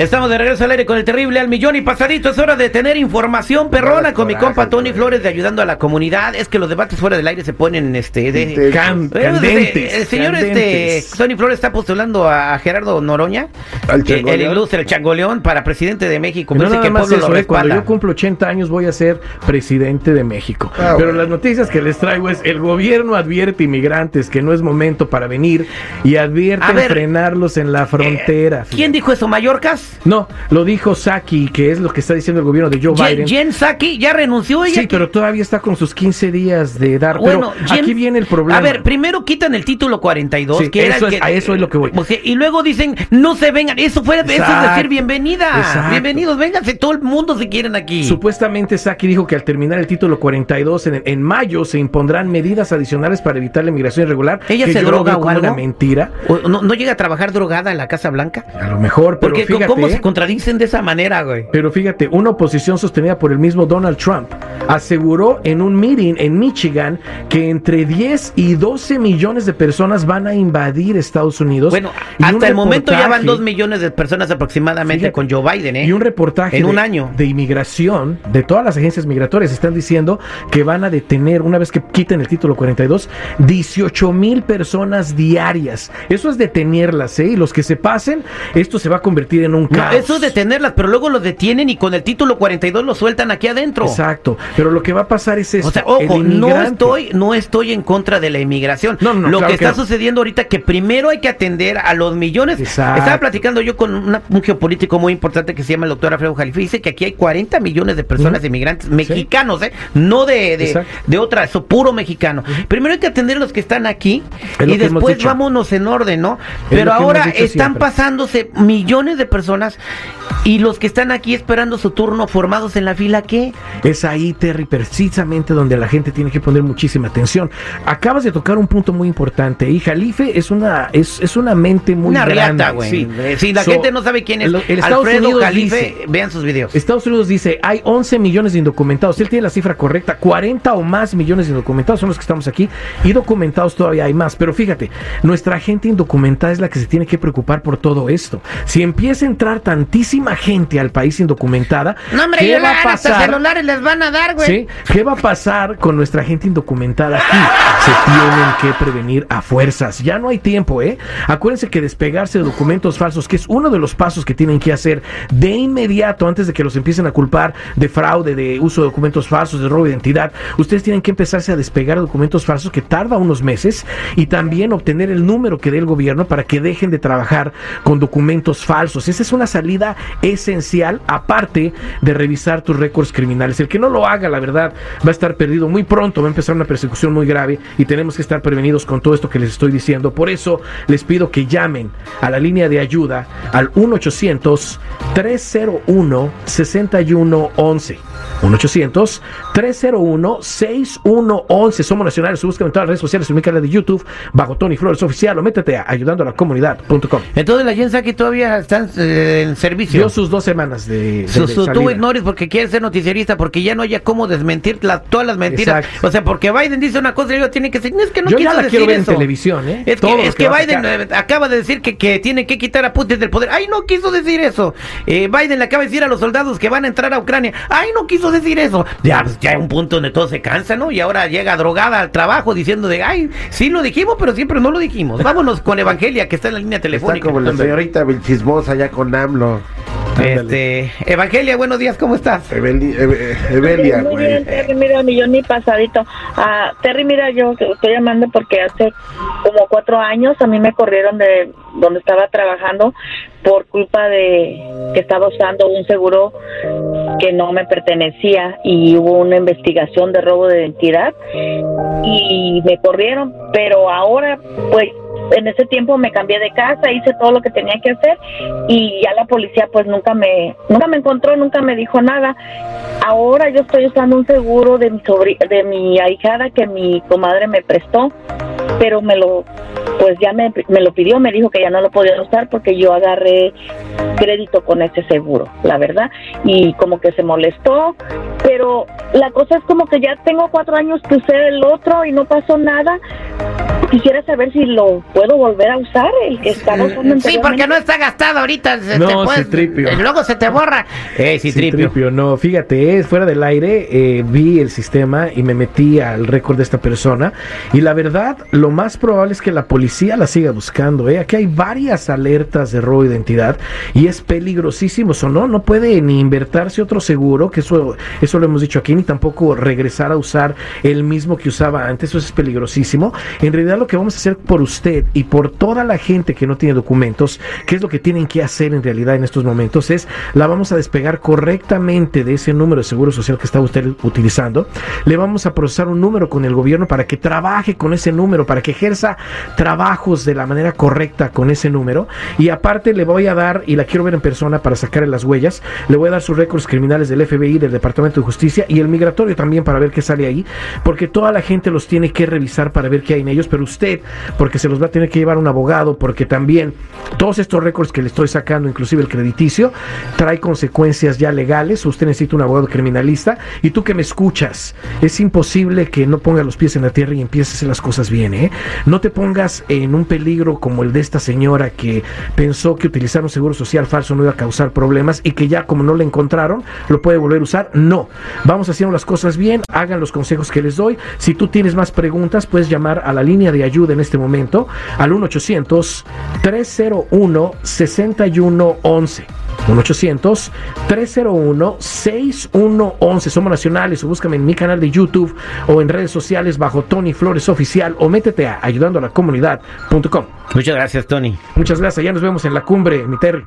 Estamos de regreso al aire con el terrible al millón y pasadito. Es hora de tener información perrona con mi compa Tony Flores de ayudando a la comunidad. Es que los debates fuera del aire se ponen este de, Cam- Eh, candentes, El señor candentes. este Tony Flores está postulando a Gerardo Noroña, Al que- el ilustre, el changoleón, para presidente de México. No nada que más eso, lo eh, cuando yo cumplo 80 años voy a ser presidente de México. Ah, Pero bueno. las noticias que les traigo es, el gobierno advierte inmigrantes que no es momento para venir y advierte A ver, frenarlos en la frontera. ¿Quién dijo eso, Mallorcas? No, lo dijo Saki, que es lo que está diciendo el gobierno de Joe Jen, Biden. Jen Psaki ya renunció ella. Sí, pero todavía está con sus 15 días de dar. Bueno, pero Jen- aquí viene el problema. A ver, primero quitan el título 42, Sí, que era eso el es- que- a eso es lo que voy. O sea, y luego dicen, no se vengan. Eso fue eso es decir bienvenida. exacto. Bienvenidos, vénganse todo el mundo si quieren aquí. Supuestamente Saki dijo que al terminar el título 42 en, en mayo se impondrán medidas adicionales para evitar la inmigración irregular. ¿Ella que se yo lo droga o como algo? una mentira. O- no, no llega a trabajar drogada en la Casa Blanca? A lo mejor, pero Porque fíjate. ¿Cómo se ¿eh? contradicen de esa manera, güey? Pero fíjate, una oposición sostenida por el mismo Donald Trump aseguró en un meeting en Michigan que entre 10 y 12 millones de personas van a invadir Estados Unidos. Bueno, hasta el momento ya van reportaje- dos millones de personas aproximadamente Fíjate. con Joe Biden, ¿eh? Y un reportaje En de, un año. de inmigración de todas las agencias migratorias están diciendo que van a detener, una vez que quiten el título 42, 18 mil personas diarias. Eso es detenerlas, ¿eh? Y los que se pasen, esto se va a convertir en un No, eso es detenerlas, pero luego los detienen y con el título 42 lo sueltan aquí adentro. Exacto. Pero lo que va a pasar es esto. O sea, ojo, no estoy, no estoy en contra de la inmigración. No, no, Lo claro que que está sucediendo ahorita que primero hay que atender a los millones. Exacto. Estaba platicando yo con una- un geopolítico muy importante que se llama el doctor Alfredo Jalife. Dice que aquí hay 40 millones de personas Ujú. inmigrantes mexicanos, ¿eh? No de, de, de otra, eso puro mexicano. Primero hay que atender a los que están aquí Es y después vámonos en orden, ¿no? Pero ahora están siempre. pasándose millones de personas personas y los que están aquí esperando su turno formados en la fila, ¿qué? Es ahí, Terry, precisamente donde la gente tiene que poner muchísima atención. Acabas de tocar un punto muy importante. Y Jalife es una, es, es una mente muy Una grande. riata, güey. sí. Si la So, gente no sabe quién es el- el Estados Alfredo Unidos Jalife, dice- vean sus videos. Estados Unidos dice, hay 11 millones de indocumentados. Él tiene la cifra correcta, 40 o más millones de indocumentados son los que estamos aquí y documentados todavía hay más. Pero fíjate, nuestra gente indocumentada es la que se tiene que preocupar por todo esto. Si empieza a entrar tantísima gente al país indocumentada, No, hombre, ¿qué va a hasta pasar? celulares les van a dar, güey. ¿Sí? ¿Qué va a pasar con nuestra gente indocumentada aquí? Se tienen que prevenir a fuerzas. Ya no hay tiempo, ¿eh? Acuérdense que despegarse de documentos falsos, que es uno de los pasos que tienen que hacer de inmediato antes de que los empiecen a culpar de fraude, de uso de documentos falsos, de robo de identidad, ustedes tienen que empezarse a despegar de documentos falsos que tarda unos meses y también obtener el número que dé el gobierno para que dejen de trabajar con documentos falsos. Esa es una salida esencial, aparte de revisar tus récords criminales. El que no lo haga, la verdad, va a estar perdido muy pronto, va a empezar una persecución muy grave y tenemos que estar prevenidos con todo esto que les estoy diciendo. Por eso les pido que llamen a la línea de ayuda al 1-800-301-6111. 1-800-301-6111. Somos nacionales. Buscan en todas las redes sociales, en mi canal de YouTube, bajo Tony Flores Oficial, o métete a ayudando a la comunidad.com. Entonces la Jen Psaki todavía está eh, en servicio. Dio sus dos semanas de, de- Su- de tú ignores porque quiere ser noticiarista, porque ya no haya cómo desmentir todas las mentiras. Exacto. O sea, porque Biden dice una cosa y luego tiene que decir, no es que no Yo quiso ya la decir quiero ver en eso. televisión, ¿eh? Es Todo que, es Biden sacar. eh, acaba de decir que, que tiene que quitar a Putin del poder. Ay, no quiso decir eso. Eh, Biden le acaba de decir a los soldados que van a entrar a Ucrania. Ay, no quiso decir eso. Ya, pues, ya hay un punto donde todo se cansa, ¿no? Y ahora llega drogada al trabajo diciendo de, ay, sí lo dijimos, pero siempre no lo dijimos. Vámonos con Evangelia, que está en la línea Está telefónica. como la señorita chismosa ya con AMLO. Este, Evangelia, buenos días, ¿cómo estás? Eveli- Eve- Evelia, Muy bien, Terry, mira, mi Johnny pasadito. Ah, Terry, mira, yo te estoy llamando porque hace como cuatro años a mí me corrieron de donde estaba trabajando por culpa de que estaba usando un seguro que no me pertenecía y hubo una investigación de robo de identidad y me corrieron, pero ahora pues en ese tiempo me cambié de casa, hice todo lo que tenía que hacer y ya la policía pues nunca me nunca me encontró, nunca me dijo nada. Ahora yo estoy usando un seguro de mi sobri- de mi ahijada que mi comadre me prestó, pero me lo pues ya me, me lo pidió, me dijo que ya no lo podía usar porque yo agarré crédito con ese seguro, la verdad, y como que se molestó, pero la cosa es como que ya tengo cuatro años que usé el otro y no pasó nada, quisiera saber si lo puedo volver a usar, el que estaba usando Sí, porque no está gastado ahorita. se No, te puede- Citripio. eh, Luego se te borra. Eh, Sí, Citripio. Tripio, no, fíjate, eh, fuera del aire eh, vi el sistema y me metí al récord de esta persona y la verdad, lo más probable es que la policía la siga buscando. Eh. Aquí hay varias alertas de robo de identidad y es peligrosísimo, o no, no puede ni invertirse otro seguro, que eso, eso lo hemos dicho aquí, ni tampoco regresar a usar el mismo que usaba antes, eso es peligrosísimo. En realidad lo que vamos a hacer por usted y por toda la gente que no tiene documentos, que es lo que tienen que hacer en realidad en estos momentos, es la vamos a despegar correctamente de ese número de seguro social que está usted utilizando. Le vamos a procesar un número con el gobierno para que trabaje con ese número, para que ejerza trabajos de la manera correcta con ese número. Y aparte le voy a dar, y la quiero ver en persona para sacarle las huellas, le voy a dar sus récords criminales del FBI, del Departamento de Justicia y el migratorio también para ver qué sale ahí, porque toda la gente los tiene que revisar para ver qué hay en ellos, pero usted, porque se los va a tener que llevar un abogado, porque también todos estos récords que le estoy sacando, inclusive el crediticio, trae consecuencias ya legales, usted necesita un abogado criminalista, y tú que me escuchas, es imposible que no ponga los pies en la tierra y empieces a hacer las cosas bien, ¿eh? No te pongas en un peligro como el de esta señora que pensó que utilizar un seguro social falso no iba a causar problemas y que ya como no le encontraron, lo puede volver a usar. No, vamos haciendo las cosas bien, hagan los consejos que les doy. Si tú tienes más preguntas, puedes llamar a la línea de ayuda en este momento al 1-800-301-6111. 1-800-301-6111. Somos nacionales o búscame en mi canal de YouTube o en redes sociales bajo Tony Flores Oficial o métete a ayudando a la comunidad.com. Muchas gracias, Tony. Muchas gracias, ya nos vemos en la cumbre, mi Terry.